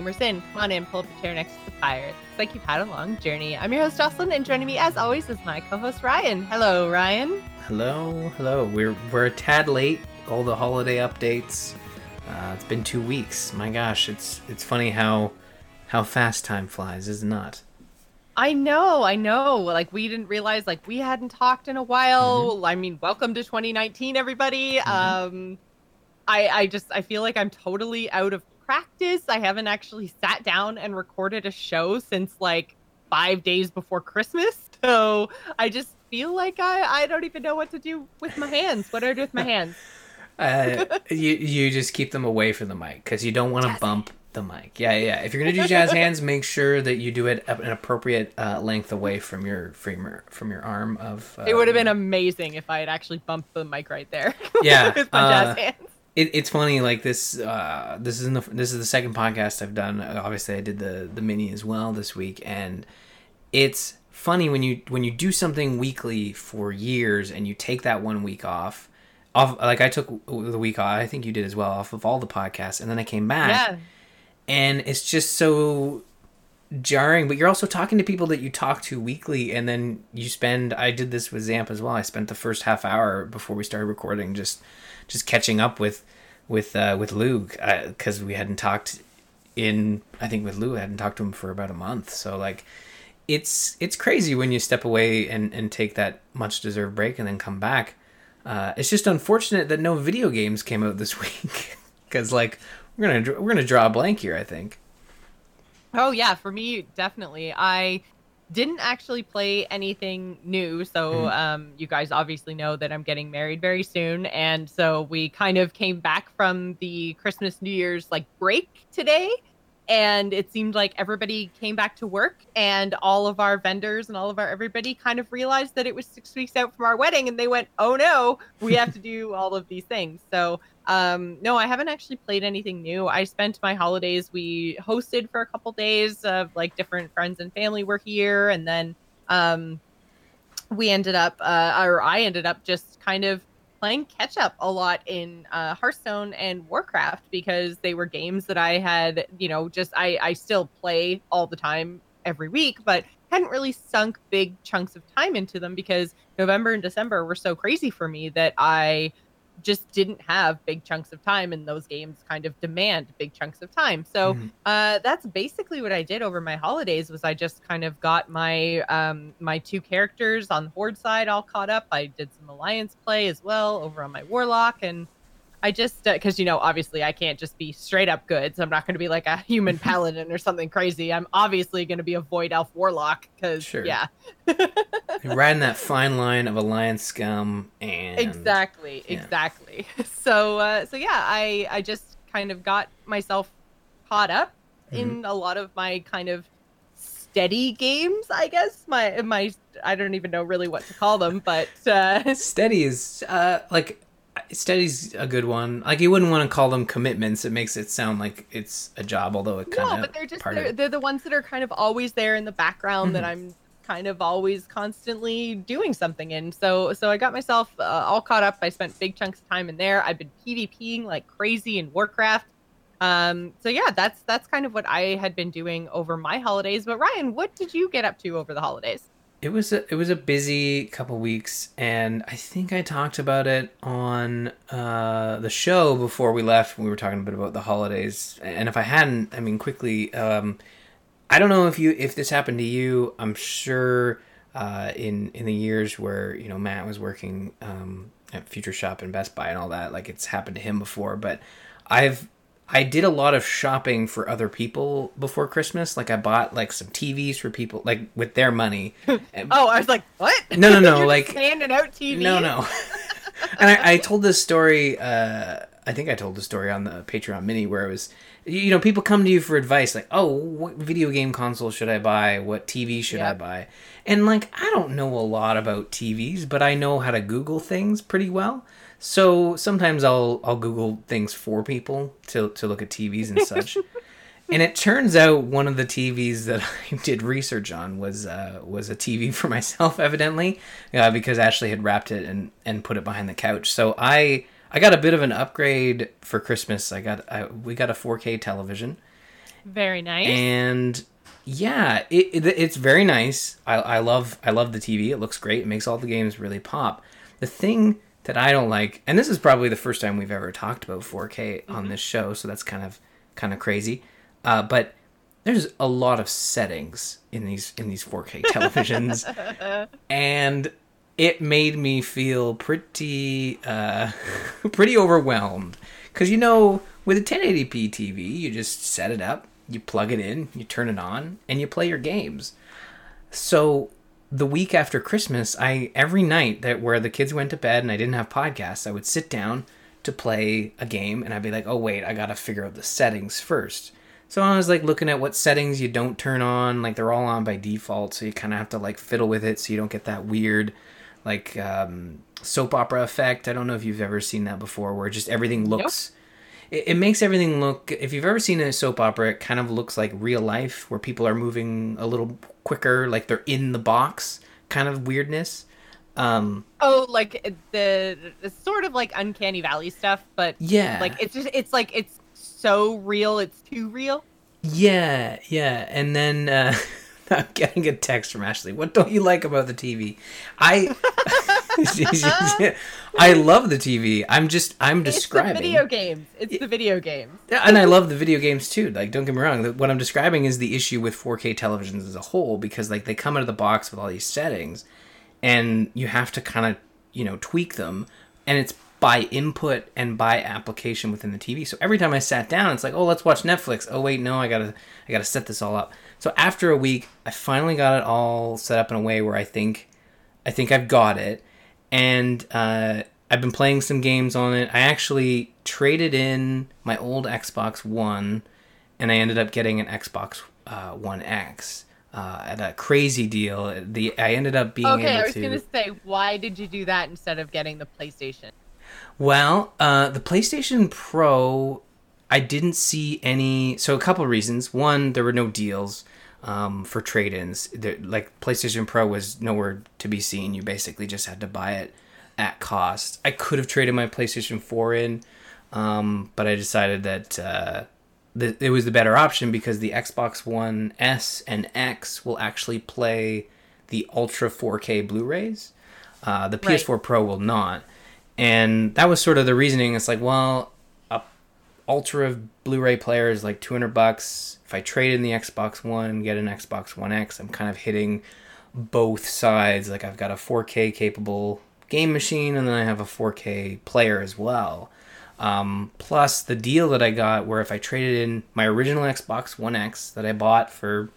welcome to the Gamers Inn. Come on in, pull up a chair next to the fire. It looks like you've had a long journey. I'm your host, Jocelyn, and joining me, as always, is my co-host, Ryan. Hello, Ryan. Hello, hello. We're we're a tad late. All the holiday updates. Uh, it's been two weeks. My gosh, it's it's funny how how fast time flies, is it not? I know, I know. Like we didn't realize like we hadn't talked in a while. Mm-hmm. I mean, welcome to 2019, everybody. Mhm. Um, I I just I feel like I'm totally out of practice. I haven't actually sat down and recorded a show since like five days before Christmas. So I just feel like I I don't even know what to do with my hands. What do I do with my hands? Uh, you you just keep them away from the mic because you don't want to bump the mic. Yeah, yeah. If you're gonna do jazz hands, make sure that you do it at an appropriate uh, length away from your from your from your arm. Of uh, It would have been amazing if I had actually bumped the mic right there. Yeah, with my jazz uh, hands. It, it's funny like this uh this is the this is the second podcast i've done obviously i did the the mini as well this week and it's funny when you when you do something weekly for years and you take that one week off off like i took the week off i think you did as well off of all the podcasts and then i came back Yeah. and it's just so jarring but you're also talking to people that you talk to weekly and then you spend i did this with zamp as well i spent the first half hour before we started recording just just catching up with with uh with luke because we hadn't talked in i think with lou i hadn't talked to him for about a month. So like it's it's crazy when you step away and and take that much deserved break and then come back. Uh it's just unfortunate that no video games came out this week because like we're gonna we're gonna draw a blank here i think. Oh yeah, for me definitely. I didn't actually play anything new, so Mhm. um, you guys obviously know that I'm getting married very soon, and so we kind of came back from the Christmas New Year's like break today, and it seemed like everybody came back to work, and all of our vendors and all of our everybody kind of realized that it was six weeks out from our wedding, and they went, "Oh no, we have to do all of these things." So um, no, I haven't actually played anything new. I spent my holidays. We hosted for a couple days of like different friends and family were here, and then um, we ended up, uh, or I ended up just kind of playing catch up a lot in uh, Hearthstone and Warcraft because they were games that I had, you know, just I I still play all the time every week, but hadn't really sunk big chunks of time into them because November and December were so crazy for me that I just didn't have big chunks of time and those games kind of demand big chunks of time so Mhm. uh, that's basically what i did over my holidays was i just kind of got my um, my two characters on the horde side all caught up i did some alliance play as well over on my warlock and i just because you know obviously i can't just be straight up good so i'm not going to be like a human paladin or something crazy i'm obviously going to be a void elf warlock because Sure. yeah riding that fine line of alliance scum and exactly yeah. exactly so uh so yeah i i just kind of got myself caught up Mm-hmm. in a lot of my kind of steady games i guess my my i don't even know really what to call them but uh steady is uh like steady's a good one. Like you wouldn't want to call them commitments. It makes it sound like it's a job although it kind no of but they're just they're, they're the ones that are kind of always there in the background that Mhm. i'm kind of always constantly doing something in. So so i got myself uh, all caught up. I spent big chunks of time in there. I've been pvping like crazy in warcraft. Um so yeah that's that's kind of what i had been doing over my holidays. But ryan what did you get up to over the holidays It was a it was a busy couple weeks, and I think I talked about it on uh, the show before we left. We were talking a bit about the holidays, and if I hadn't, I mean, quickly, um, I don't know if you if this happened to you. I'm sure uh, in in the years where you know Matt was working um, at Future Shop and Best Buy and all that, like it's happened to him before. But I've I did a lot of shopping for other people before Christmas. Like I bought like some TVs for people, like with their money. Oh i was like what No, no, no, like- handing out tv no, no. and I, I told this story. Uh, I think I told the story on the Patreon mini where it was, you you know, people come to you for advice like, oh, what video game console should I buy? What TV should I buy? And like, I don't know a lot about TVs, but I know how to Google things pretty well. So sometimes I'll I'll Google things for people to to look at TVs and such. and it turns out one of the TVs that I did research on was uh, was a TV for myself, evidently, uh, because Ashley had wrapped it and and put it behind the couch. So I I got a bit of an upgrade for Christmas. I got I, we got a 4K television, Very nice. And yeah, it, it, it's very nice. I, I love I love the TV. It looks great. It makes all the games really pop. The thing that I don't like, and this is probably the first time we've ever talked about 4K on this show, so that's kind of kind of crazy. Uh, but there's a lot of settings in these in these 4K televisions, and it made me feel pretty uh, pretty overwhelmed because you know with a 1080p TV you just set it up, you plug it in, you turn it on, and you play your games. So the week after Christmas, I every night that where the kids went to bed and I didn't have podcasts, I would sit down to play a game and I'd be like, "Oh wait, I got to figure out the settings first. So I was like looking at what settings you don't turn on, like they're all on by default, so you kind of have to like fiddle with it so you don't get that weird like um, soap opera effect. I don't know if you've ever seen that before where just everything looks it, it makes everything look if you've ever seen a soap opera it kind of looks like real life where people are moving a little quicker like they're in the box kind of weirdness um oh, like the, the sort of like uncanny valley stuff, but yeah like it's just it's like it's so real, it's too real. yeah yeah and then uh i'm getting a text from ashley what don't you like about the tv i i love the tv i'm just i'm describing It's the video games. It's the video games. Yeah, and I love the video games too. Like, don't get me wrong. What I'm describing is the issue with 4K televisions as a whole because like they come out of the box with all these settings, and you have to kind of you know tweak them, and it's by input and by application within the TV. So every time I sat down, it's like, oh, let's watch Netflix. Oh wait, no, I gotta I gotta set this all up. So after a week, I finally got it all set up in a way where I think I think I've got it, and uh, I've been playing some games on it. I actually traded in my old Xbox One, and I ended up getting an Xbox uh, One X uh, at a crazy deal. The I ended up being Okay, I was to. gonna say, why did you do that instead of getting the PlayStation? Well, uh, the PlayStation Pro, I didn't see any. So a couple reasons. One, there were no deals um, for trade-ins. There, like PlayStation Pro was nowhere to be seen. You basically just had to buy it at cost. I could have traded my PlayStation 4 in, um, but I decided that uh, the, it was the better option because the Xbox One S and X will actually play the Ultra 4K Blu-rays. Uh, the PS4 Pro will not, and that was sort of the reasoning. It's like, well, Ultra of Blu-ray player is like 200 bucks. If I trade in the Xbox One, get an Xbox One X, I'm kind of hitting both sides. Like I've got a 4K capable game machine, and then I have a 4K player as well. Um, plus the deal that I got, where if I traded in my original Xbox One X that I bought for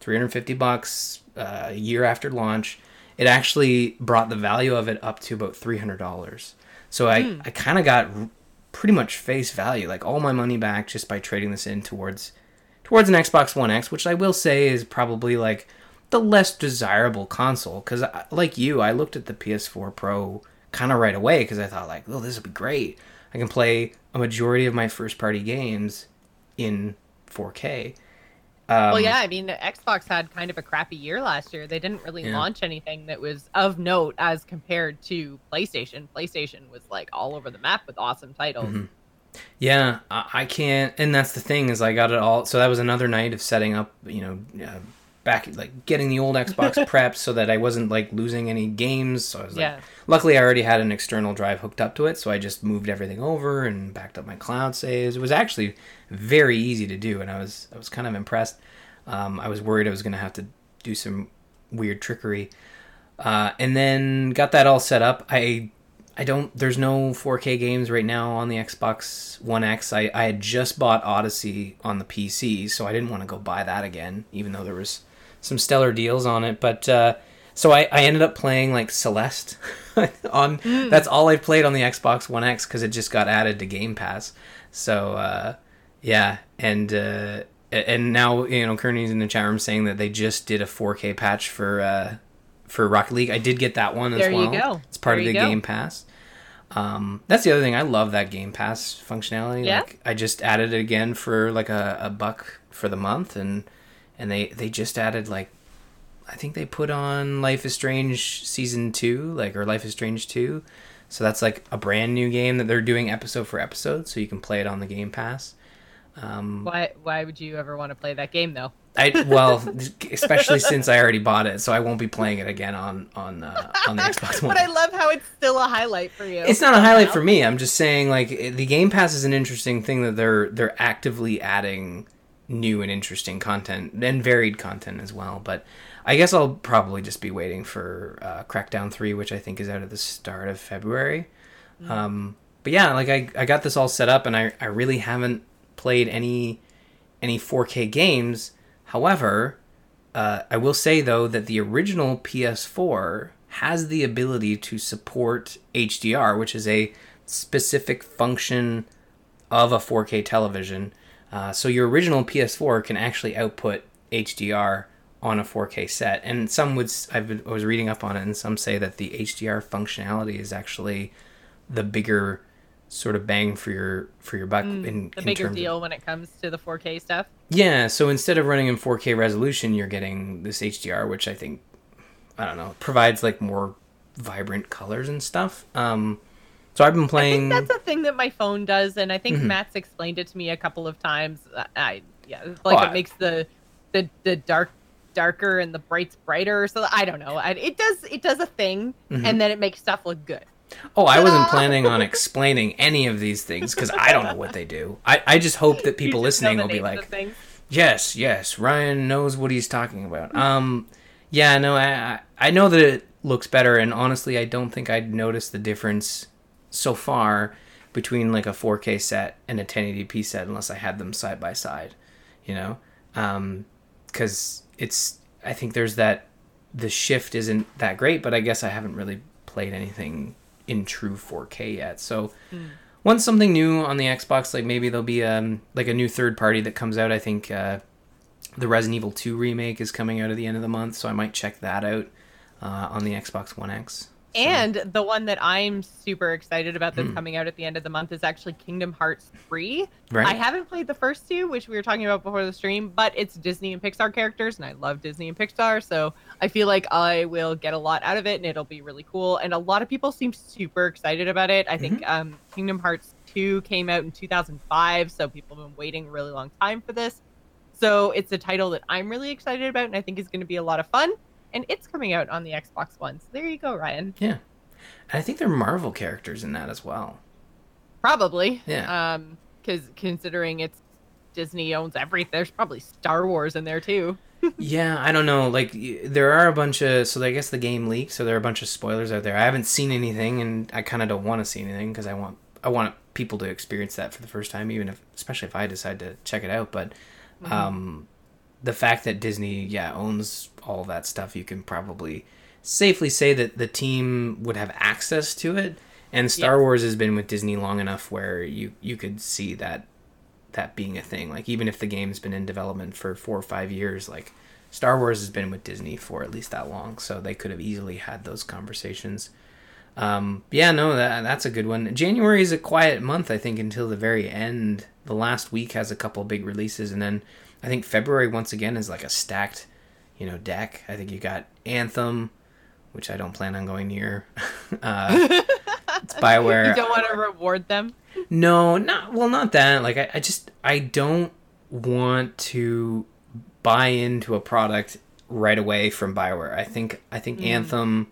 350 bucks uh, a year after launch, it actually brought the value of it up to about $300. So I, I kind of got pretty much face value, like all my money back just by trading this in towards towards an Xbox One X, which I will say is probably like the less desirable console because uh, like you, I looked at the PS4 Pro kind of right away because I thought like, oh, this would be great. I can play a majority of my first party games in 4K. Um, well, yeah, I mean, Xbox had kind of a crappy year last year. They didn't really Yeah. launch anything that was of note as compared to PlayStation. PlayStation was like all over the map with awesome titles. Mhm. Yeah, I, I can't, and that's the thing is I got it all. So that was another night of setting up, you know, uh, back like getting the old Xbox prepped so that I wasn't like losing any games. So I was like, Yeah. luckily I already had an external drive hooked up to it, so I just moved everything over and backed up my cloud saves. It was actually very easy to do, and I was I was kind of impressed. Um, I was worried I was going to have to do some weird trickery, uh, and then got that all set up. I I don't. There's no 4K games right now on the Xbox One X. I, I had just bought Odyssey on the PC, so I didn't want to go buy that again, even though there was some stellar deals on it. But uh, so I, I ended up playing like Celeste on. That's all I played on the Xbox One X because it just got added to Game Pass. So uh, yeah, and uh, and now you know Kearney's in the chat room saying that they just did a 4K patch for uh, for Rocket League. I did get that one as There you well. go. It's part There of the. Game Pass. Um, that's the other thing. I love that Game Pass functionality. Yeah? Like I just added it again for like a, a buck for the month, and and they they just added like I think they put on Life is Strange season two, like or Life is Strange two. So that's like a brand new game that they're doing episode for episode, so you can play it on the Game Pass. Um, Why why would you ever want to play that game though? I well, especially since I already bought it, so I won't be playing it again on on uh, on the Xbox One. but I love how it's still a highlight for you. It's not a highlight for me. I'm just saying, like the Game Pass is an interesting thing that they're they're actively adding new and interesting content and varied content as well. But I guess I'll probably just be waiting for uh, Crackdown Three, which I think is out at the start of February. Mm. Um, but yeah, like I I got this all set up, and I I really haven't played any any 4K games However, uh, I will say though that the original PS4 has the ability to support HDR, which is a specific function of a 4K television. Uh, so your original PS4 can actually output HDR on a 4K set, and some would I've been, I was reading up on it, and some say that the HDR functionality is actually the bigger sort of bang for your for your buck mm, in the in bigger deal of, when it comes to the 4K stuff. Yeah, so instead of running in 4K resolution, you're getting this HDR, which I think I don't know provides like more vibrant colors and stuff. Um, so I've been playing. that's a thing that my phone does, and I think mm-hmm. Matt's explained it to me a couple of times. I yeah, like oh, it I... makes the the the dark darker and the brights brighter. So I don't know. It does it does a thing, mm-hmm. and then it makes stuff look good. Oh, I wasn't planning on explaining any of these things because I don't know what they do. I, I just hope that people listening will be like, yes, yes, Ryan knows what he's talking about. Um, yeah, no, I I know that it looks better, and honestly, I don't think I'd notice the difference so far between like a 4K set and a 1080p set unless I had them side by side, you know, because um, it's I think there's that the shift isn't that great, but I guess I haven't really played anything in true 4K yet. So mm. once something new on the Xbox, like maybe there'll be um like a new third party that comes out. I think uh, the Resident Evil 2 remake is coming out at the end of the month, so I might check that out uh, on the Xbox One X. And the one that I'm super excited about that's mm. coming out at the end of the month is actually Kingdom Hearts 3. Right. I haven't played the first two, which we were talking about before the stream, but it's Disney and Pixar characters, and I love Disney and Pixar, so I feel like I will get a lot out of it, and it'll be really cool. And a lot of people seem super excited about it. I mm-hmm. think um, Kingdom Hearts 2 came out in 2005, so people have been waiting a really long time for this. So it's a title that I'm really excited about, and I think is going to be a lot of fun and it's coming out on the Xbox One. So there you go, Ryan. Yeah, and I think they're Marvel characters in that as well. Probably. Yeah. Um, because considering it's Disney owns everything, there's probably Star Wars in there too. yeah, I don't know. Like there are a bunch of so I guess the game leaked, so there are a bunch of spoilers out there. I haven't seen anything, and I kind of don't want to see anything because I want I want people to experience that for the first time, even if especially if I decide to check it out. But mm-hmm. um, the fact that Disney, yeah, owns all that stuff, you can probably safely say that the team would have access to it. And Star Wars has been with Disney long enough where you you could see that that being a thing. Like even if the game's been in development for four or five years, like Star Wars has been with Disney for at least that long, so they could have easily had those conversations. Um, yeah, no, that that's a good one. January is a quiet month, I think, until the very end. The last week has a couple big releases, and then I think February once again is like a stacked, you know, deck. I think you got Anthem, which I don't plan on going near. uh, it's Bioware. You don't want to reward them. No, not well, not that. Like I, I just I don't want to buy into a product right away from Bioware. I think I think mm. Anthem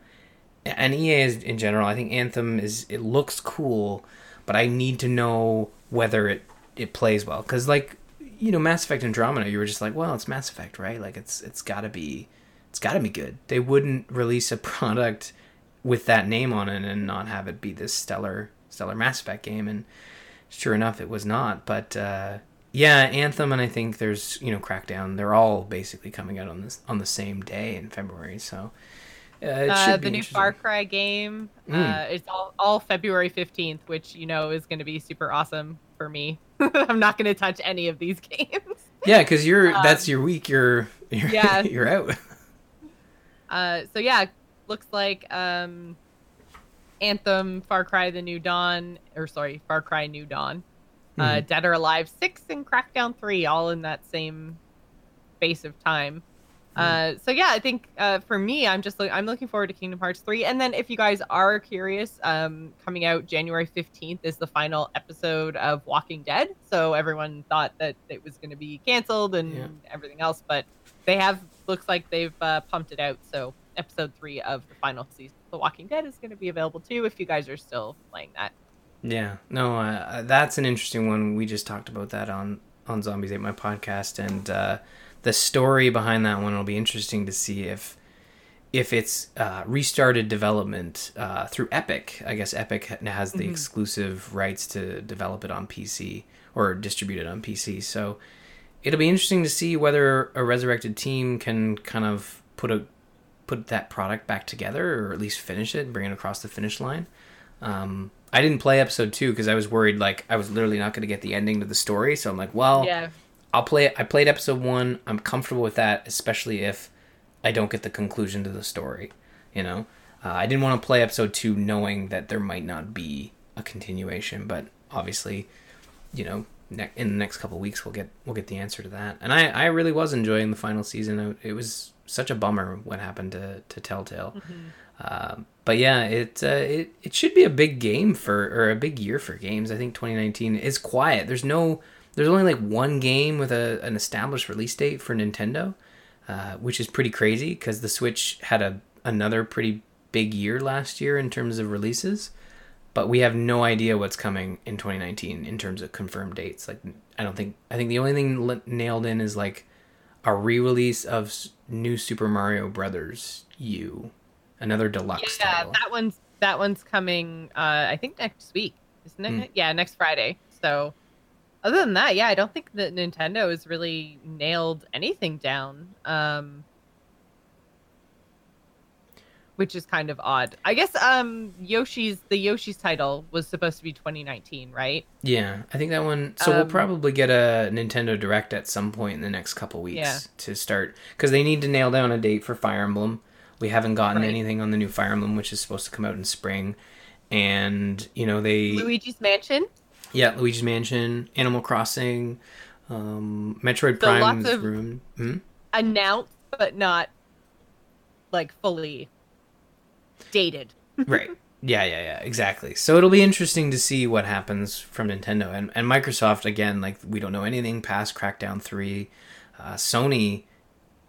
and EA is in general. I think Anthem is it looks cool, but I need to know whether it it plays well because like you know Mass Effect Andromeda, you were just like, well, it's Mass Effect, right? Like it's it's got to be it's got to be good. They wouldn't release a product with that name on it and not have it be this stellar stellar Mass Effect game and sure enough it was not, but uh, yeah, Anthem and I think there's, you know, Crackdown, they're all basically coming out on this on the same day in February, so uh, uh, the new Far Cry game. Mm. Uh, it's all, all February 15th, which, you know, is going to be super awesome for me. I'm not going to touch any of these games. Yeah, because you're um, that's your week. You're, you're yeah you're out. Uh, so yeah, looks like um, Anthem, Far Cry: The New Dawn, or sorry, Far Cry: New Dawn, uh, mm-hmm. uh, Dead or Alive Six, and Crackdown Three, all in that same space of time. Uh, so yeah, I think uh, for me, I'm just I'm looking forward to Kingdom Hearts three. And then if you guys are curious, um, coming out January 15th is the final episode of Walking Dead. So everyone thought that it was going to be canceled and Yeah. everything else, but they have looks like they've uh, pumped it out. So episode three of the final season, of The Walking Dead, is going to be available too if you guys are still playing that. Yeah, no, uh, that's an interesting one. We just talked about that on on Zombies Ate My podcast, and uh, the story behind that one will be interesting to see if if it's uh, restarted development uh, through Epic. I guess Epic ha- has the Mhm. exclusive rights to develop it on PC or distribute it on PC. So it'll be interesting to see whether a resurrected team can kind of put a put that product back together or at least finish it, and bring it across the finish line. Um, I didn't play episode two because I was worried like I was literally not going to get the ending to the story. So I'm like, well, Yeah, I'll play it. I played episode one. I'm comfortable with that, especially if I don't get the conclusion to the story. You know, uh, I didn't want to play episode two knowing that there might not be a continuation, but obviously, you know, ne- in the next couple weeks we'll get we'll get the answer to that. And I I really was enjoying the final season. It was such a bummer what happened to to Telltale. Um, but yeah, it uh, it it should be a big game for or a big year for games. I think 2019 is quiet. There's no there's only like one game with a an established release date for Nintendo, uh, which is pretty crazy because the Switch had a another pretty big year last year in terms of releases. But we have no idea what's coming in 2019 in terms of confirmed dates. Like I don't think I think the only thing nailed in is like a re-release of s- new Super Mario Brothers U, another deluxe yeah, title. that one's that one's coming. Uh, I think next week, isn't it? Mm. Yeah, next Friday. So, other than that, yeah, I don't think that Nintendo has really nailed anything down. Um, which is kind of odd. I guess um Yoshi's the Yoshi's title was supposed to be 2019, right? Yeah, I think that one. So we'll Um, probably get a Nintendo Direct at some point in the next couple weeks Yeah. to start because they need to nail down a date for Fire Emblem. We haven't gotten Right. anything on the new Fire Emblem, which is supposed to come out in spring. And you know they, Luigi's Mansion. Yeah, Luigi's Mansion, Animal Crossing, um, Metroid So Prime lots of- rumored. Hmm? announced but not like fully dated. right. Yeah, yeah, yeah, exactly. So it'll be interesting to see what happens from Nintendo and, and Microsoft again. Like we don't know anything past Crackdown three. Uh, Sony,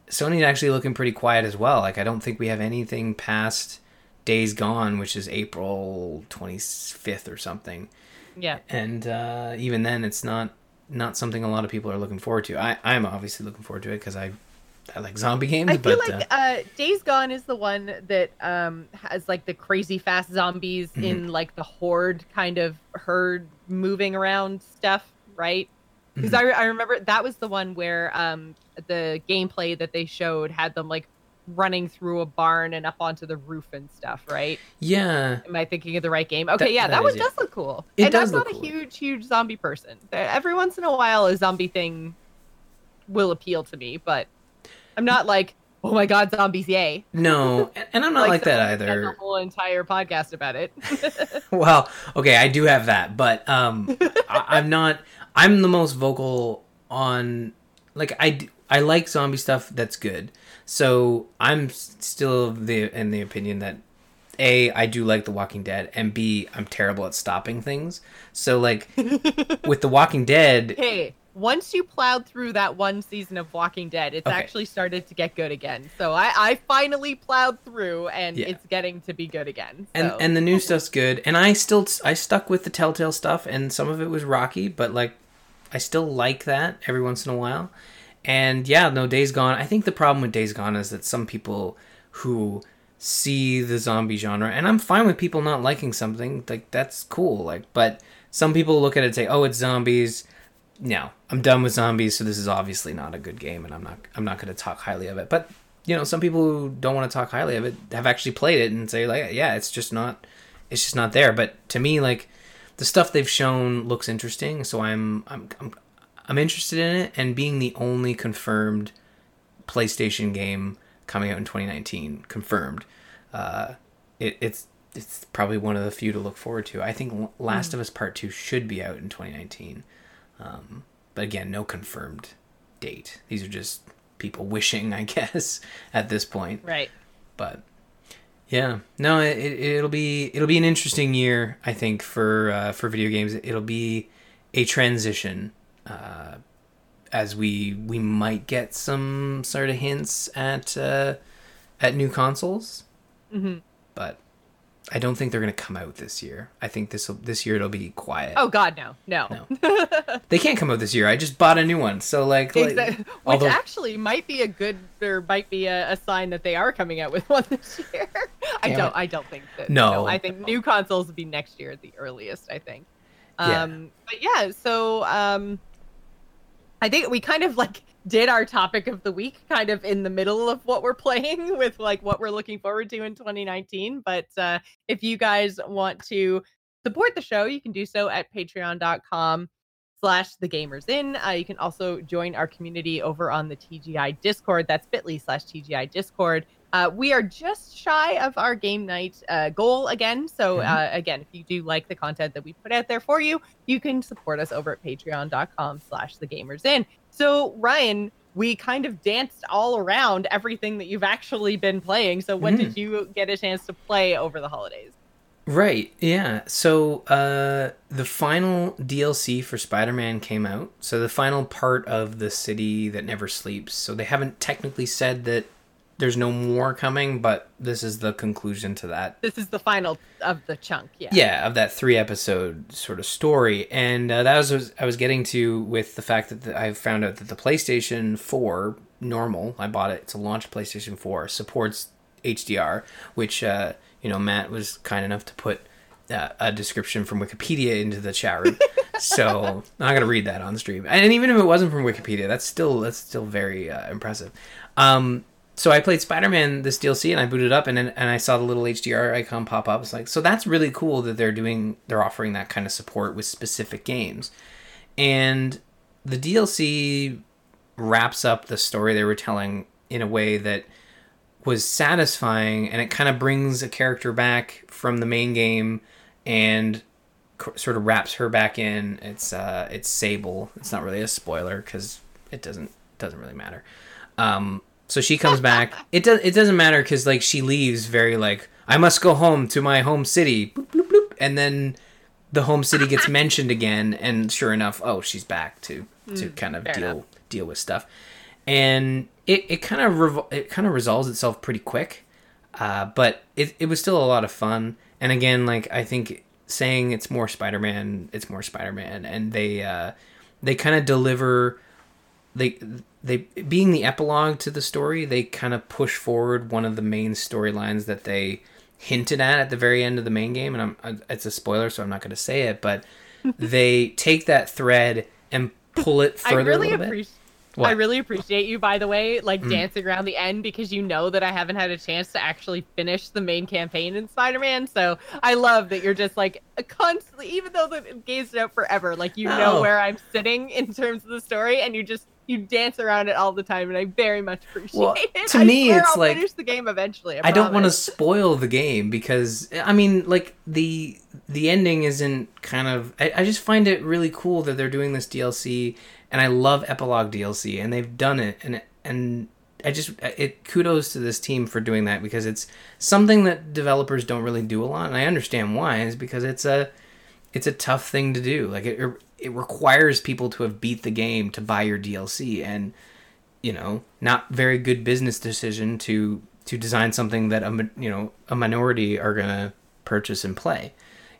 Sony's actually looking pretty quiet as well. Like I don't think we have anything past Days Gone, which is April twenty fifth or something. Yeah. And uh, even then, it's not not something a lot of people are looking forward to. I I'm obviously looking forward to it because I I like zombie games, I feel but like uh, uh, Days Gone is the one that um, has like the crazy fast zombies Mm-hmm. in like the horde kind of herd moving around stuff, right? Because Mm-hmm. I, re- I remember that was the one where um, the gameplay that they showed had them like running through a barn and up onto the roof and stuff, right? yeah, Am I thinking of the right game? Okay, That- yeah, that that, one is it. does look cool. It and does I'm not cool. a huge, huge zombie person. Every once in a while, a zombie thing will appeal to me, but I'm not like, oh my god, zombies, yay! no, and- I'm not like, that either. A whole entire podcast about it. well, okay, I do have that, but um, I, I'm not. I'm the most vocal on like I d- I like zombie stuff that's good. So I'm still the in the opinion that a I do like The Walking Dead, and b I'm terrible at stopping things. So like with The Walking Dead, hey, once you plowed through that one season of Walking Dead, it's Okay. actually started to get good again. So I, I finally plowed through, and Yeah. it's getting to be good again. and and the new stuff's good and i still i stuck with the telltale stuff and some of it was rocky but like i still like that every once in a while and yeah no days gone i think the problem with days gone is that some people who see the zombie genre and i'm fine with people not liking something like that's cool like but some people look at it and say oh it's zombies. No i'm done with zombies so this is obviously not a good game and i'm not i'm not going to talk highly of it. But you know some people who don't want to talk highly of it have actually played it and say like yeah it's just not it's just not there. But to me like the stuff they've shown looks interesting so i'm i'm i'm, I'm interested in it and being the only confirmed playstation game coming out in 2019 confirmed uh it, it's it's probably one of the few to look forward to i think last of us part 2 should be out in 2019 um but again no confirmed date these are just people wishing, I guess, at this point. Right. But yeah, no, it, it'll be it'll be an interesting year, I think, for uh, for video games. It'll be a transition, uh, as we we might get some sort of hints at uh, at new consoles, hmm but I don't think they're gonna come out this year. I think this this year it'll be quiet. Oh God, no, no. No. They can't come out this year. I just bought a new one, so like, like Exactly. Which although- actually might be a good, or might be a, a sign that they are coming out with one this year. I Yeah. don't. I don't think that. No. I think new consoles will be next year at the earliest. I think. Yeah. Um, But yeah, so um, I think we kind of like did our topic of the week kind of in the middle of what we're playing with like what we're looking forward to in 2019. But uh, if you guys want to support the show, you can do so at patreon.com slash the gamers inn. Uh, you can also join our community over on the TGI Discord. That's bit.ly slash TGI Discord. Uh, we are just shy of our game night uh, goal again. So, Mhm. uh, again, if you do like the content that we put out there for you, you can support us over at patreon.com slash the gamers inn. So, Ryan, we kind of danced all around everything that you've actually been playing. So, what Mhm. did you get a chance to play over the holidays? Right. Yeah. So uh, the final DLC for Spider-Man came out. So the final part of the city that never sleeps. So they haven't technically said that there's no more coming, but this is the conclusion to that. This is the final of the chunk. Yeah. Yeah, of that three episode sort of story, and uh, that was, was I was getting to with the fact that the, I found out that the PlayStation Four normal, I bought it to launch PlayStation Four, supports HDR, which uh, you know Matt was kind enough to put uh, a description from Wikipedia into the chat room. so I'm not gonna read that on stream. And even if it wasn't from Wikipedia, that's still that's still very uh, impressive. Um, so I played Spider-Man this DLC and I booted up and and I saw the little HDR icon pop up. It's like so that's really cool that they're doing they're offering that kind of support with specific games. And the DLC wraps up the story they were telling in a way that was satisfying and it kind of brings a character back from the main game and sort of wraps her back in it's uh it's sable it's not really a spoiler because it doesn't doesn't really matter um so she comes back. It does it doesn't matter because like she leaves very like i must go home to my home city. Bloop, bloop, bloop, and then the home city gets mentioned again and sure enough oh she's back to to kind of deal enough. deal with stuff. And it, it kind of revol- it kind of resolves itself pretty quick uh, but it, it was still a lot of fun. And again like i think saying it's more spider-man it's more spider-man and they uh, they kind of deliver they they being the epilogue to the story they kind of push forward one of the main storylines that they hinted at at the very end of the main game and I'm it's a spoiler so I'm not going to say it but they take that thread and pull it I further really a little bit appreciate. What? Mm. I really appreciate you, by the way, like dancing around the end because you know that I haven't had a chance to actually finish the main campaign in Spider-Man. So I love that you're just like constantly, even though the game's out forever, like you know Oh. where I'm sitting in terms of the story, and you just you dance around it all the time, and I very much appreciate Well, it. to I me, it's I'll like- finish the game eventually. I, I don't want to spoil the game because I mean, like the the ending isn't kind of. I, I just find it really cool that they're doing this DLC, and I love epilogue DLC, and they've done it, and and I just it kudos to this team for doing that because it's something that developers don't really do a lot, and I understand why is because it's a it's a tough thing to do. Like it it requires people to have beat the game to buy your DLC, and you know, not very good business decision to to design something that a you know a minority are gonna purchase and play.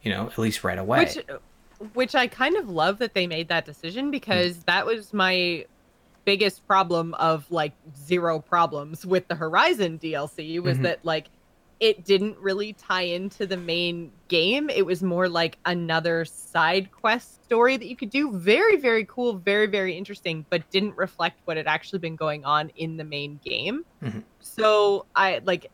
You know, at least right away. Which, which I kind of love that they made that decision because Mm. that was my biggest problem of like zero problems with the Horizon DLC was Mhm. that like it didn't really tie into the main game. It was more like another side quest story that you could do. Very, very cool, very, very interesting, but didn't reflect what had actually been going on in the main game. Mhm. So I like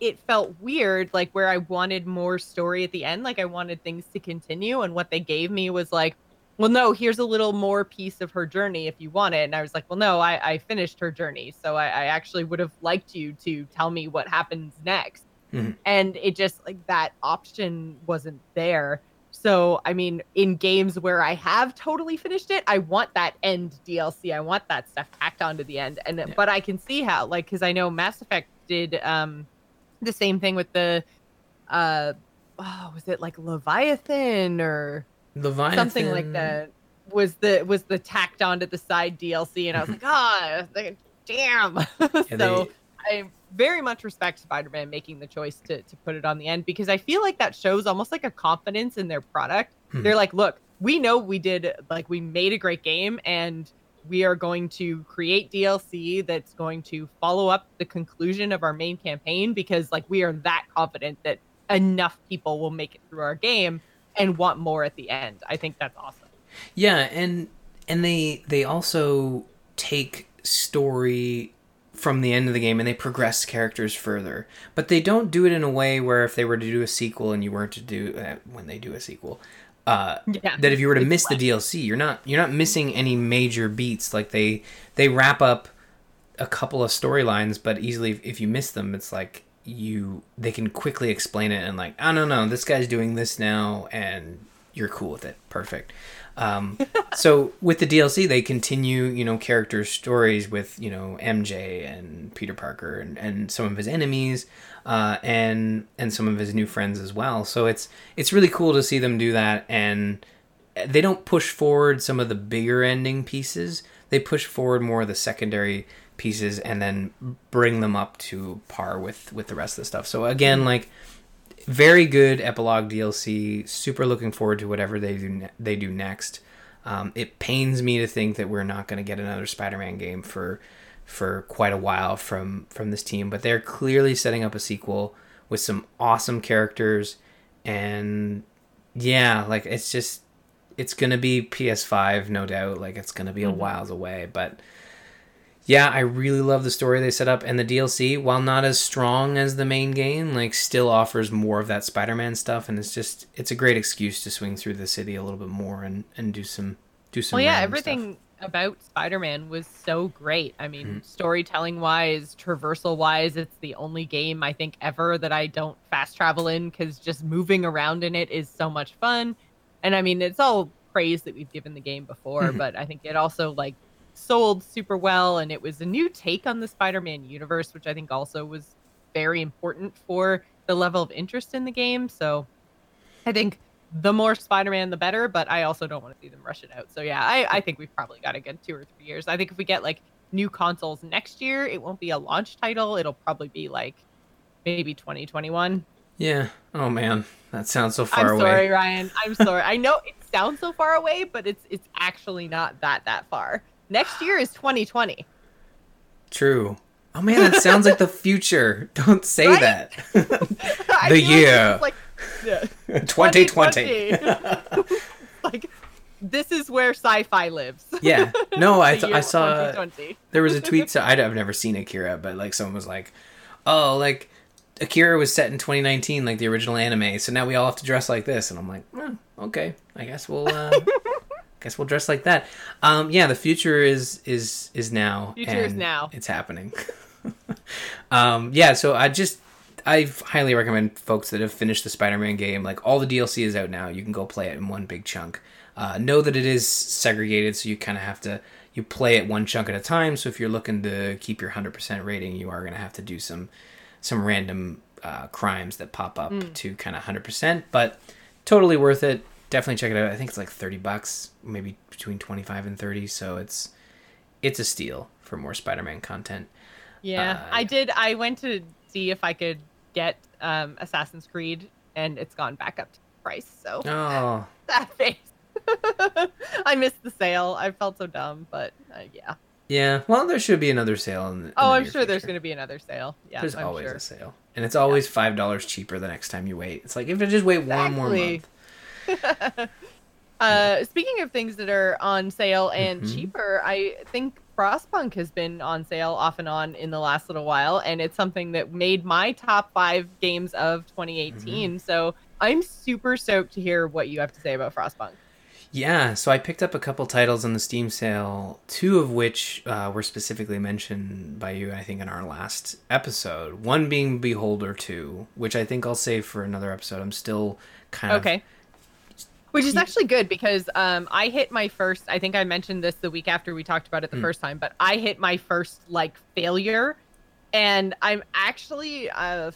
it felt weird, like where I wanted more story at the end. Like I wanted things to continue, and what they gave me was like, well, no, here's a little more piece of her journey if you want it. And I was like, well, no, I, I finished her journey, so I, I actually would have liked you to tell me what happens next. Mhm. And it just like that option wasn't there. So, I mean, in games where I have totally finished it, I want that end DLC. I want that stuff tacked onto the end. And Yeah. but I can see how, like, because I know Mass Effect did um the same thing with the uh oh, was it like Leviathan or Leviathan. something like that? Was the was the tacked onto the side DLC, and I was like, ah, like, damn. so they- I very much respect Spider-Man making the choice to to put it on the end because I feel like that shows almost like a confidence in their product. Hmm. They're like, look, we know we did like we made a great game and we are going to create DLC that's going to follow up the conclusion of our main campaign because like we are that confident that enough people will make it through our game and want more at the end. I think that's awesome. Yeah, and and they they also take story from the end of the game and they progress characters further. But they don't do it in a way where if they were to do a sequel and you weren't to do uh, when they do a sequel, uh, Yeah. that if you were to It's miss the DLC, you're not you're not missing any major beats. Like they they wrap up a couple of storylines, but easily if you miss them, it's like you they can quickly explain it and like, oh no no, this guy's doing this now, and you're cool with it. Perfect. Um, so with the DLC, they continue, you know, character stories with you know MJ and Peter Parker and, and some of his enemies, uh, and and some of his new friends as well. So it's it's really cool to see them do that, and they don't push forward some of the bigger ending pieces. They push forward more of the secondary pieces, and then bring them up to par with with the rest of the stuff. So again, like very good epilogue DLC. Super looking forward to whatever they do ne- they do next. Um, it pains me to think that we're not going to get another Spider-Man game for for quite a while from from this team, but they're clearly setting up a sequel with some awesome characters and yeah, like it's just it's going to be PS5 no doubt, like it's going to be a Mhm. whiles away, but yeah, I really love the story they set up, and the DLC, while not as strong as the main game, like still offers more of that Spider-Man stuff, and it's just it's a great excuse to swing through the city a little bit more and and do some do some. well, yeah, random stuff. everything about Spider-Man was so great. I mean, Mhm. storytelling wise, traversal wise, it's the only game I think ever that I don't fast travel in because just moving around in it is so much fun. And I mean, it's all praise that we've given the game before, Mhm. but I think it also like sold super well, and it was a new take on the Spider-Man universe, which I think also was very important for the level of interest in the game. So I think the more Spider-Man, the better. But I also don't want to see them rush it out. So yeah, I, I think we've probably got a good two or three years. I think if we get like new consoles next year, it won't be a launch title. It'll probably be like maybe 2021. Yeah. Oh man, that sounds so far away. I'm away. sorry, Ryan. I'm sorry. I know it sounds so far away, but it's it's actually not that that far. Next year is 2020. True. Oh man, that sounds like the future. Don't say Right? that. The feel like year. Like, yeah. 2020. 2020. like this is where sci-fi lives. yeah. No, I th- year I saw there was a tweet. So I'd, I've never seen Akira, but like someone was like, "Oh, like Akira was set in 2019, like the original anime. So now we all have to dress like this." And I'm like, "Hmm, "Okay, I guess we'll." Uh, Guess we'll dress like that. Um, yeah, the future is is is now. Future is now. It's happening. um, yeah, so I just I highly recommend folks that have finished the Spider-Man game. Like all the DLC is out now. You can go play it in one big chunk. Uh, know that it is segregated, so you kind of have to you play it one chunk at a time. So if you're looking to keep your hundred percent rating, you are going to have to do some some random uh, crimes that pop up to kind of hundred percent. But totally worth it. Definitely check it out. I think it's like thirty bucks, maybe between twenty five and thirty. So it's it's a steal for more Spider-Man content. Yeah, Uh, I did. I went to see if I could get um, Assassin's Creed, and it's gone back up to price. So Oh, that face. I missed the sale. I felt so dumb, but uh, yeah. yeah. Well, there should be another sale. In, the- in Oh, the I'm sure there's going to be another sale. Yeah, There's I'm always sure. a sale, and it's always five dollars cheaper the next time you wait. It's like if I just wait one more month. uh, speaking of things that are on sale and Mhm. cheaper, I think Frostpunk has been on sale off and on in the last little while, and it's something that made my top five games of 2018. Mm-hmm. So I'm super stoked to hear what you have to say about Frostpunk. Yeah, so I picked up a couple titles on the Steam sale, two of which uh, were specifically mentioned by you, I think, in our last episode. One being Beholder 2, which I think I'll save for another episode. I'm still kind of Okay. Which is actually good because um, I hit my first. I think I mentioned this the week after we talked about it the Mm. first time, but I hit my first like failure, and I'm actually. Uh,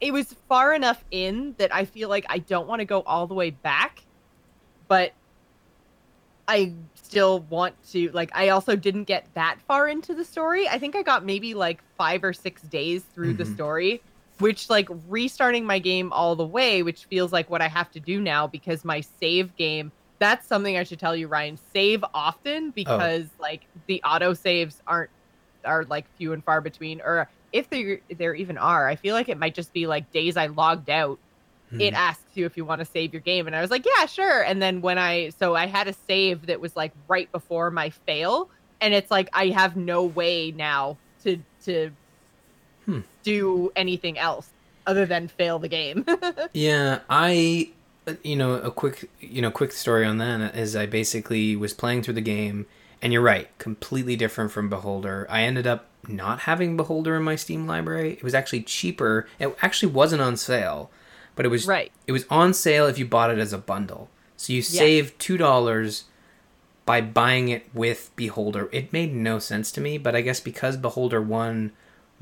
it was far enough in that I feel like I don't want to go all the way back, but I still want to. Like, I also didn't get that far into the story. I think I got maybe like five or six days through the Mhm. story which like restarting my game all the way which feels like what i have to do now because my save game that's something i should tell you ryan save often because like the auto saves aren't are like few and far between or if there there even are i feel like it might just be like days i logged out it Mhm. asks you if you want to save your game and i was like yeah sure and then when i so i had a save that was like right before my fail and it's like i have no way now to to Hmm. do anything else other than fail the game Yeah, I, you know, a quick, you know, quick story on that is I basically was playing through the game, and you're right, completely different from Beholder. I ended up not having Beholder in my Steam library. It was actually cheaper. It actually wasn't on sale, but it was right it was on sale if you bought it as a bundle. So you save two dollars by buying it with Beholder. It made no sense to me, but I guess because Beholder One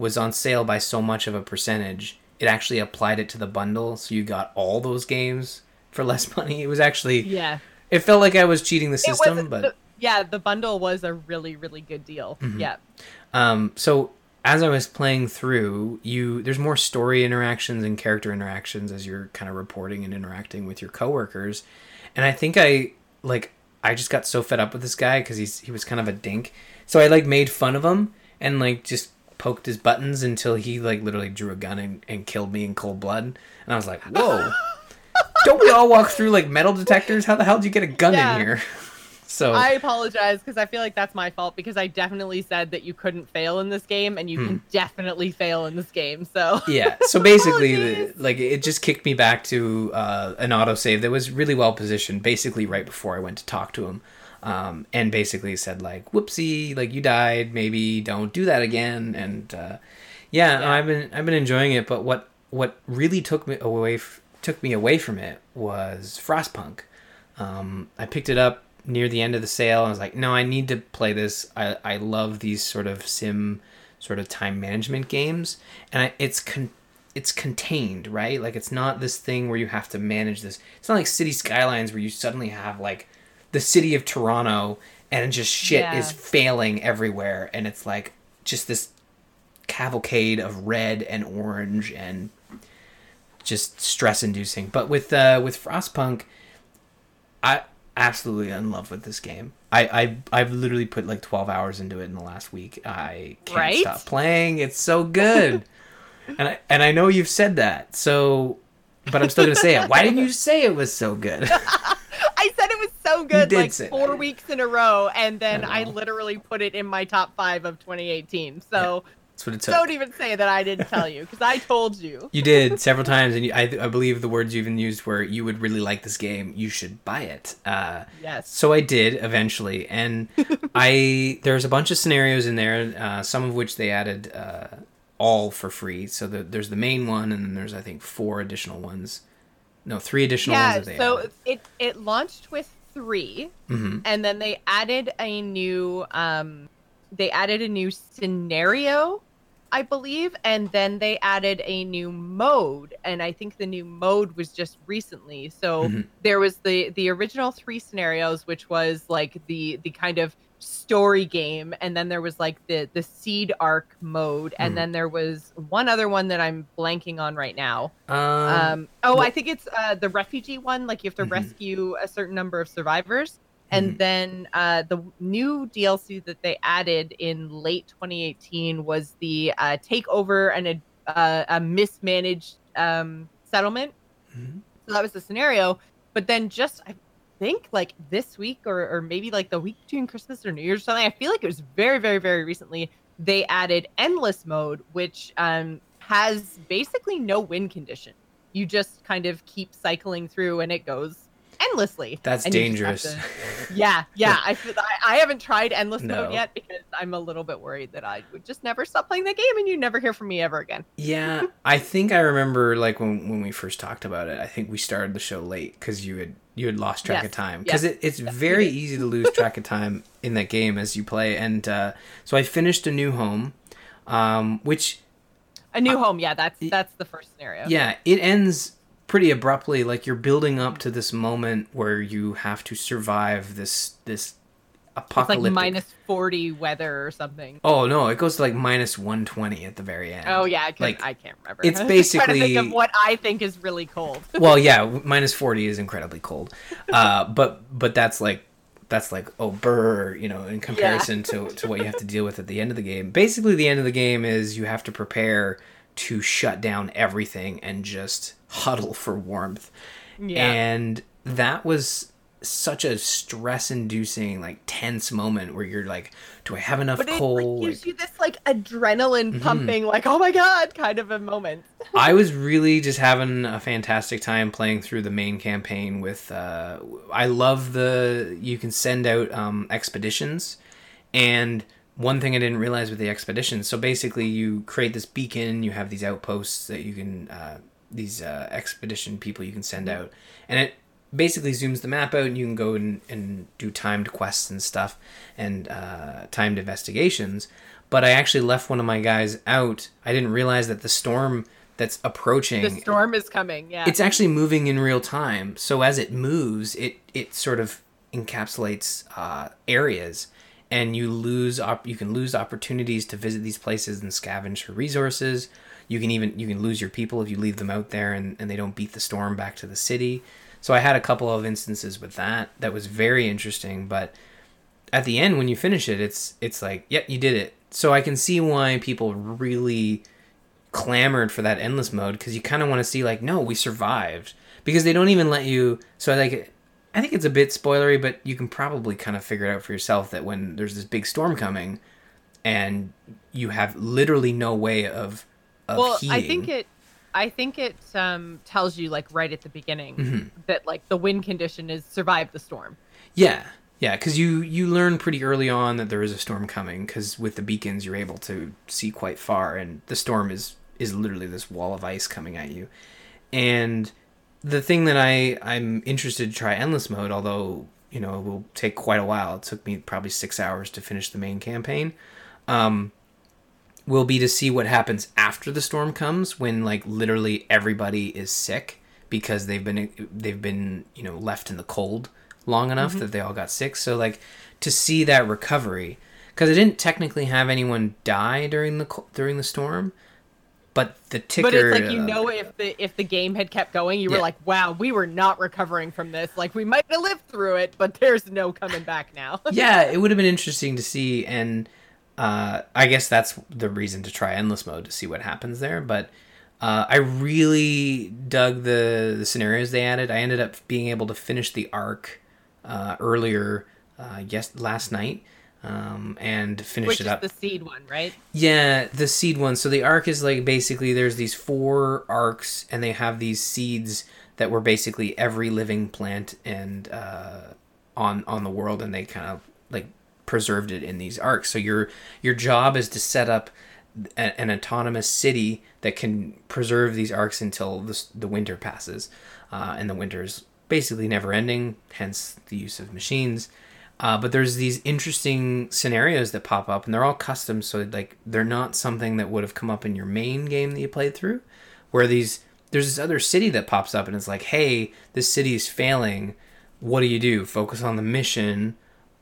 was on sale by so much of a percentage, it actually applied it to the bundle, so you got all those games for less money. It was actually yeah it felt like I was cheating the system, was- but the- yeah the bundle was a really really good deal Mhm. yeah Um, so as I was playing through, you there's more story interactions and character interactions as you're kind of reporting and interacting with your coworkers, and I think I like I just got so fed up with this guy because he's he was kind of a dink, so I like made fun of him and like just poked his buttons until he like literally drew a gun and, and killed me in cold blood, and I was like, whoa. Don't we all walk through like metal detectors? How the hell did you get a gun Yeah. in here? So I apologize because I feel like that's my fault because I definitely said that you couldn't fail in this game and you Hmm. can definitely fail in this game. So yeah so basically the, like it just kicked me back to uh, an autosave that was really well positioned basically right before i went to talk to him um, and basically said like whoopsie like you died maybe don't do that again. And uh, yeah, Yeah. i've been i've been enjoying it. But what what really took me away f- took me away from it was frostpunk. Um, i picked it up near the end of the sale. I was like no i need to play this. I, I love these sort of sim sort of time management games. And I, it's con- it's contained right? Like it's not this thing where you have to manage this. It's not like city skylines where you suddenly have like the city of toronto and just shit Yeah. is failing everywhere and it's like just this cavalcade of red and orange and just stress inducing but with uh with frostpunk i absolutely in love with this game I, I I've literally put like 12 hours into it in the last week. I can't Right? stop playing. It's so good. and I and I know you've said that. So but I'm still going to say it. Why didn't you say it was so good? I said it was so good like four that. weeks in a row and then I I, literally put it in my top five of 2018. So it don't even say that I didn't tell you because I told you. You did several times, and you, I, I believe the words you even used were, "You would really like this game. You should buy it." Uh, Yes. so I did eventually, and I there's a bunch of scenarios in there, uh, some of which they added uh, all for free. So the, there's the main one, and then there's I think four additional ones. No, three additional Yeah. ones they So added. it it launched with three. hmm and then they added a new um they added a new scenario i believe and then they added a new mode and i think the new mode was just recently so Mhm. there was the the original three scenarios which was like the the kind of story game and then there was like the the seed ark mode and Mhm. then there was one other one that i'm blanking on right now Um, um, oh, well- I think it's uh, the refugee one. Like you have to Mhm. rescue a certain number of survivors, and Mhm. then uh, the new DLC that they added in late 2018 was the uh, takeover and a, uh, a mismanaged um, settlement. Mhm. So that was the scenario. But then just I think like this week or or maybe like the week between Christmas or New Year's or something. I feel like it was very very very recently. They added endless mode, which um, has basically no win condition. You just kind of keep cycling through, and it goes endlessly. That's And dangerous. to- yeah, yeah. I, I haven't tried endless No. mode yet because I'm a little bit worried that I would just never stop playing the game and you never hear from me ever again. Yeah, I think I remember like when when we first talked about it. I think we started the show late because you had you had lost track of time because yes, it, it's yes, very easy to lose track of time in that game as you play. And uh, so I finished a new home, um, which A new home, yeah. That's that's the first scenario. yeah, it ends pretty abruptly. Like you're building up to this moment where you have to survive this this it's like minus forty weather or something. oh no, it goes to like minus one twenty at the very end. Oh yeah, Like, I can't remember. it's I was trying to think basically- of what I think is really cold. well yeah minus 40 is incredibly cold uh but but that's like that's like oh burr you know in comparison to to what you have to deal with at the end of the game basically the end of the game is you have to prepare to shut down everything and just huddle for warmth Yeah. and that was such a stress inducing like tense moment where you're like do i have enough but it coal like, Like, gives you this like adrenaline Mhm. pumping, like oh my god, kind of a moment. I was really just having a fantastic time playing through the main campaign with uh I love the you can send out um expeditions and one thing I didn't realize with the expeditions so basically you create this beacon you have these outposts that you can uh these uh expedition people you can send out. And it basically zooms the map out and you can go and, and do timed quests and stuff and uh timed investigations. But I actually left one of my guys out. I didn't realize that the storm that's approaching The storm is coming. Yeah. it's actually moving in real time. So as it moves it it sort of encapsulates uh, areas. And you lose op- you can lose opportunities to visit these places and scavenge for resources you can even you can lose your people if you leave them out there and, and they don't beat the storm back to the city. So i had a couple of instances with that that was very interesting but at the end when you finish it it's it's like yep you did it. So i can see why people really clamored for that endless mode because you kind of want to see like no we survived. Because they don't even let you so like i think it's a bit spoilery but you can probably kind of figure it out for yourself that when there's this big storm coming and you have literally no way of of well, heating I think it. I think it um, tells you like right at the beginning Mm-hmm. that like the win condition is survive the storm. Yeah, yeah, because you you learn pretty early on that there is a storm coming. Because with the beacons, you're able to see quite far, and the storm is is literally this wall of ice coming at you. And the thing that I I'm interested to try endless mode, although you know it will take quite a while. It took me probably six hours to finish the main campaign. Um, will be to see what happens after the storm comes when like literally everybody is sick because they've been they've been you know left in the cold long enough that they all got sick so like to see that recovery because i didn't technically have anyone die during the during the storm but the ticker But it's like you uh, know if the if the game had kept going, you were like, wow, we were not recovering from this. Like we might have lived through it, but there's no coming back now. yeah, it would have been interesting to see, and uh, I guess that's the reason to try endless mode to see what happens there. But uh, I really dug the the scenarios they added. I ended up being able to finish the ark uh, earlier, uh, yes, last night, um, and finish Which it is up. the seed one, right? Yeah, the seed one. So the ark is like basically there's these four arks, and they have these seeds that were basically every living plant and uh, on on the world, and they kind of like preserved it in these arks. So your your job is to set up a, an autonomous city that can preserve these arks until the the winter passes, uh, and the winter is basically never ending. Hence the use of machines. Uh, but there's these interesting scenarios that pop up, and they're all custom, so like they're not something that would have come up in your main game that you played through. Where these there's this other city that pops up, and it's like, hey, this city is failing. What do you do? Focus on the mission,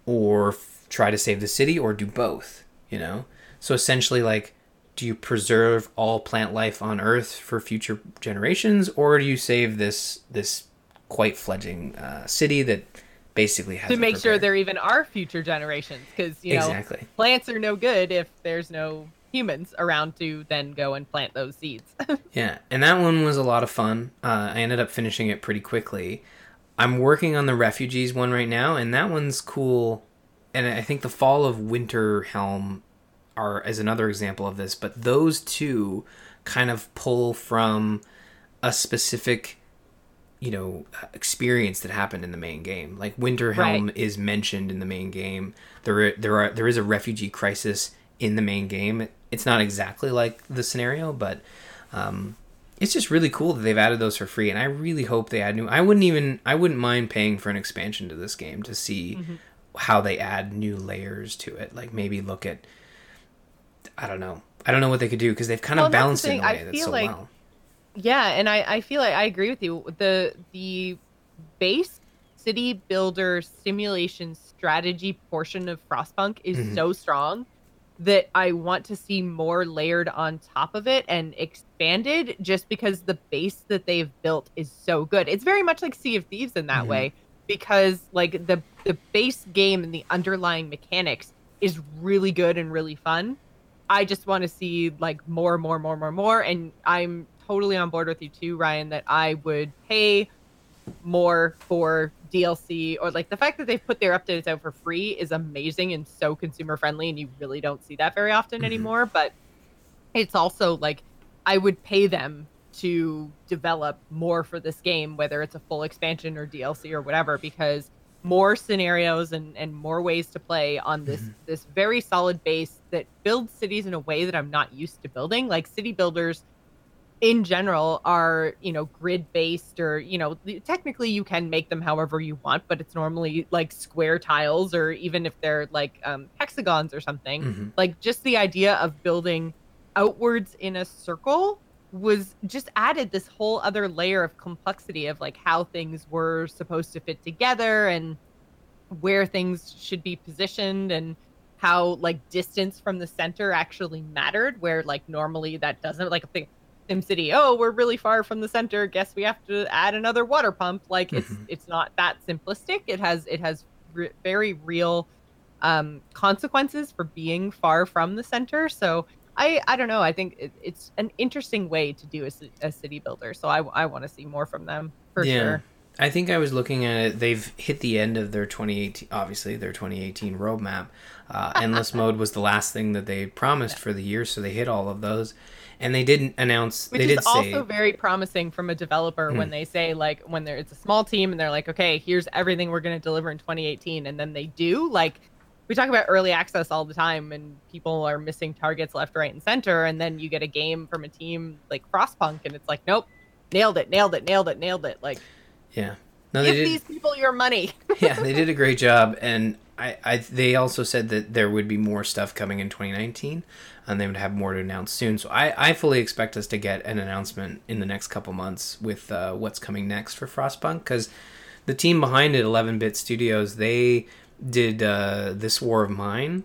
or try to save the city, or do both? You know. So essentially, like, do you preserve all plant life on Earth for future generations, or do you save this this quite fledgling uh, city that basically has to make sure there even are future generations, because you know Exactly. plants are no good if there's no humans around to then go and plant those seeds. Yeah, and that one was a lot of fun. Uh, I ended up finishing it pretty quickly. I'm working on the refugees one right now, and that one's cool. And I think the Fall of Winterhome are as another example of this. But those two kind of pull from a specific you know experience that happened in the main game. Like Winterhome Right. is mentioned in the main game. There there are there is a refugee crisis in the main game. It's not exactly like the scenario, but um, it's just really cool that they've added those for free. And I really hope they add new. I wouldn't even I wouldn't mind paying for an expansion to this game to see Mm-hmm. How they add new layers to it. Like maybe look at I don't know. I don't know what they could do because they've kind Well, of the balanced it in a thing. I that's so like- well. Yeah, and I, I feel like I agree with you. The the base city builder simulation strategy portion of Frostpunk is Mhm. so strong that I want to see more layered on top of it and expanded just because the base that they've built is so good. It's very much like Sea of Thieves in that Mhm. way because like the the base game and the underlying mechanics is really good and really fun. I just want to see like more, more, more, more, more. And I'm totally on board with you too, Ryan, that I would pay more for DLC or like the fact that they've put their updates out for free is amazing and so consumer friendly. And you really don't see that very often Mhm. anymore. But it's also like I would pay them to develop more for this game, whether it's a full expansion or DLC or whatever, because more scenarios and, and more ways to play on this Mhm. this very solid base that builds cities in a way that I'm not used to building. Like city builders in general are, you know, grid based or, you know, technically you can make them however you want, but it's normally like square tiles or even if they're like um, hexagons or something Mhm. like just the idea of building outwards in a circle was just added this whole other layer of complexity of like how things were supposed to fit together and where things should be positioned and how like distance from the center actually mattered where like normally that doesn't like a sim city oh we're really far from the center guess we have to add another water pump. Like it's Mhm. it's not that simplistic. It has it has re- very real um consequences for being far from the center. So i i don't know i think it, it's an interesting way to do a, a city builder so i i want to see more from them for Yeah. sure I think I was looking at it. They've hit the end of their 2018, obviously their 2018 roadmap. Uh, Endless mode was the last thing that they promised for the year, so they hit all of those. And they didn't announce. which they is also say, very promising from a developer when Hmm. they say like when there it's a small team and they're like okay here's everything we're going to deliver in 2018 and then they do like we talk about early access all the time and people are missing targets left right and center and then you get a game from a team like frostpunk and it's like nope nailed it nailed it nailed it nailed it like yeah, no, they give did. these people your money yeah, they did a great job, and I, I, they also said that there would be more stuff coming in 2019, and they would have more to announce soon. So I, I fully expect us to get an announcement in the next couple months with uh, what's coming next for Frostpunk, because the team behind it, 11-bit Studios, they did uh, this War of Mine.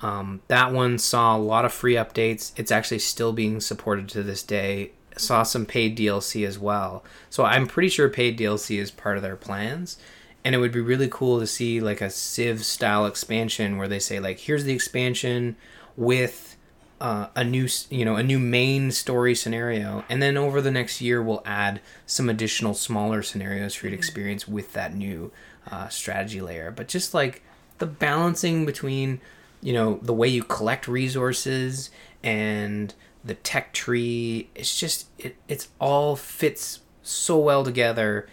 Um, that one saw a lot of free updates. It's actually still being supported to this day. Saw some paid DLC as well. So I'm pretty sure paid DLC is part of their plans. And it would be really cool to see like a Civ style expansion where they say like, here's the expansion with uh, a new, you know, a new main story scenario, and then over the next year we'll add some additional smaller scenarios for you to experience with that new uh, strategy layer. But just like the balancing between, you know, the way you collect resources and the tech tree, it's just it it's all fits so well together.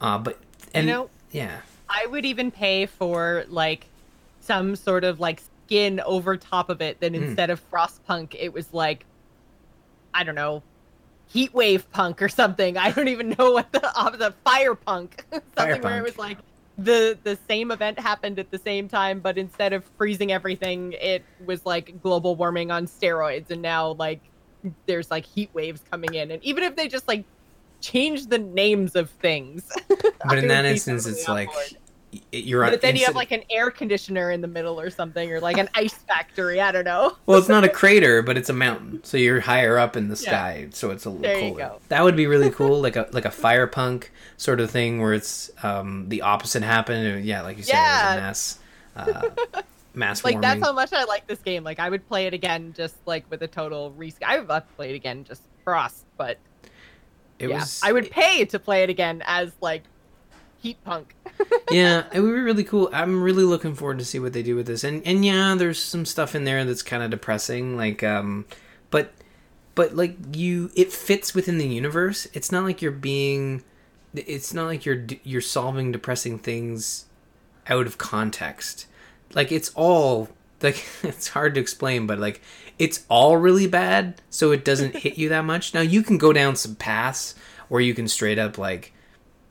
Uh, but and know, yeah, I would even pay for like some sort of like skin over top of it that Mm. instead of frostpunk it was like I don't know heat wave punk or something. I don't even know what the opposite fire punk. something where it was like the the same event happened at the same time but instead of freezing everything it was like global warming on steroids and now like there's like heat waves coming in and even if they just like change the names of things but in that instance, totally it's like board. You're. But then you have like an air conditioner in the middle or something, or like an ice factory. I don't know. Well, it's not a crater, but it's a mountain, so you're higher up in the Yeah. sky, so it's a little There you cooler. go. That would be really cool, like a like a fire punk sort of thing, where it's um, the opposite happened. Yeah, like you said, Yeah. it was a mass uh, mass Like warming. that's how much I like this game. Like I would play it again, just like with a total risk. I would love to play it again, just for us. But it yeah, was. I would pay to play it again as like heat punk. yeah, it would be really cool. I'm really looking forward to see what they do with this. And and yeah, there's some stuff in there that's kind of depressing, like um, but but like you, it fits within the universe. It's not like you're being it's not like you're you're solving depressing things out of context. Like it's all like it's hard to explain, but like it's all really bad, so it doesn't hit you that much. Now you can go down some paths where you can straight up like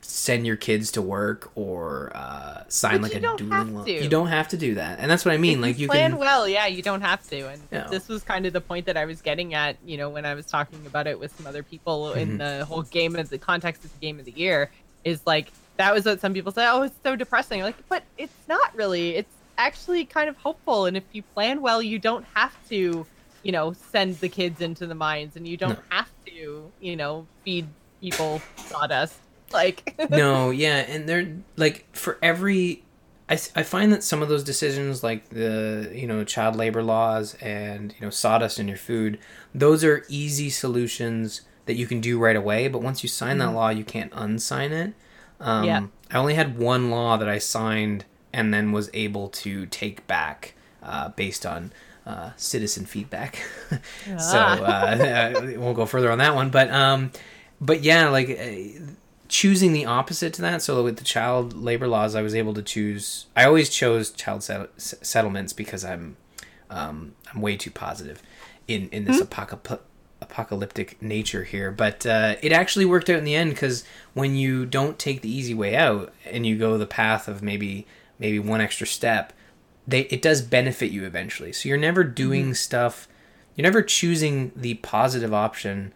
send your kids to work or uh, sign But like you a to. You don't have to do that, and that's what I mean. If like you plan can. well, yeah, you don't have to. And Yeah. this was kind of the point that I was getting at, you know, when I was talking about it with some other people in Mhm. the whole game of the context of the game of the year, is like that was what some people say. Oh, it's so depressing. Like, but it's not really. It's actually kind of hopeful. And if you plan well, you don't have to, you know, send the kids into the mines, and you don't No. have to, you know, feed people sawdust. Like, no, yeah, and they're like for every. I, I find that some of those decisions, like the you know child labor laws and you know sawdust in your food, those are easy solutions that you can do right away. But once you sign that Mhm. law, you can't unsign it. Um, Yeah. I only had one law that I signed and then was able to take back uh, based on uh, citizen feedback. so Ah. uh, we won't go further on that one, but um, but yeah, like uh, choosing the opposite to that. So with the child labor laws, I was able to choose. I always chose child set- s- settlements because I'm um, I'm way too positive in in this apocalyptic apocalyptic nature here but uh, it actually worked out in the end because when you don't take the easy way out and you go the path of maybe maybe one extra step they it does benefit you eventually so you're never doing stuff you're never choosing the positive option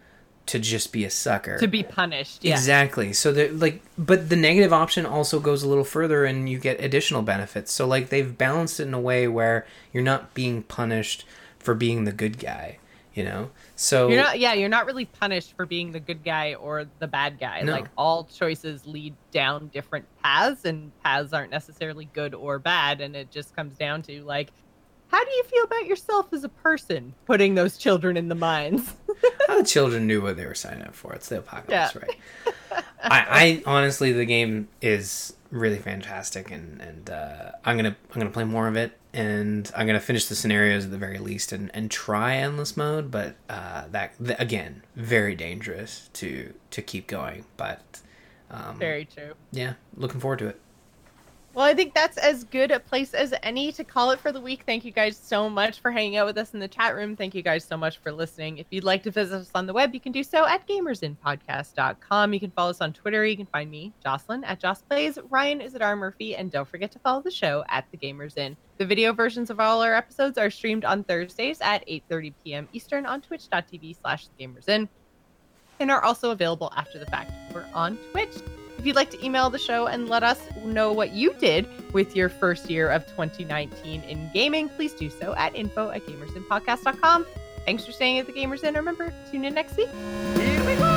to just be a sucker to be punished. Yeah. Exactly. So that like but the negative option also goes a little further and you get additional benefits. So like they've balanced it in a way where you're not being punished for being the good guy, you know? So You're not, yeah, you're not really punished for being the good guy or the bad guy. No. Like all choices lead down different paths, and paths aren't necessarily good or bad. And it just comes down to like, how do you feel about yourself as a person putting those children in the mines? How the children knew what they were signing up for. It's the apocalypse, Yeah. right? I, I honestly the game is really fantastic and, and uh, I'm gonna I'm gonna play more of it and I'm gonna finish the scenarios at the very least and, and try endless mode, but uh, that th- again very dangerous to to keep going. But um, Very true. yeah, looking forward to it. Well, I think that's as good a place as any to call it for the week. Thank you guys so much for hanging out with us in the chat room. Thank you guys so much for listening. If you'd like to visit us on the web, you can do so at gamersinnpodcast.com. You can follow us on Twitter. You can find me, Jocelyn, at Joss Plays. Ryan is at R Murphy. And don't forget to follow the show at The Gamers Inn. The video versions of all our episodes are streamed on Thursdays at 8.30 p.m. Eastern on twitch.tv slash The Gamers Inn and are also available after the fact. We're on Twitch. If you'd like to email the show and let us know what you did with your first year of 2019 in gaming, please do so at info at gamersinnpodcast.com. Thanks for staying at the Gamers Inn. Remember, tune in next week. Yeah.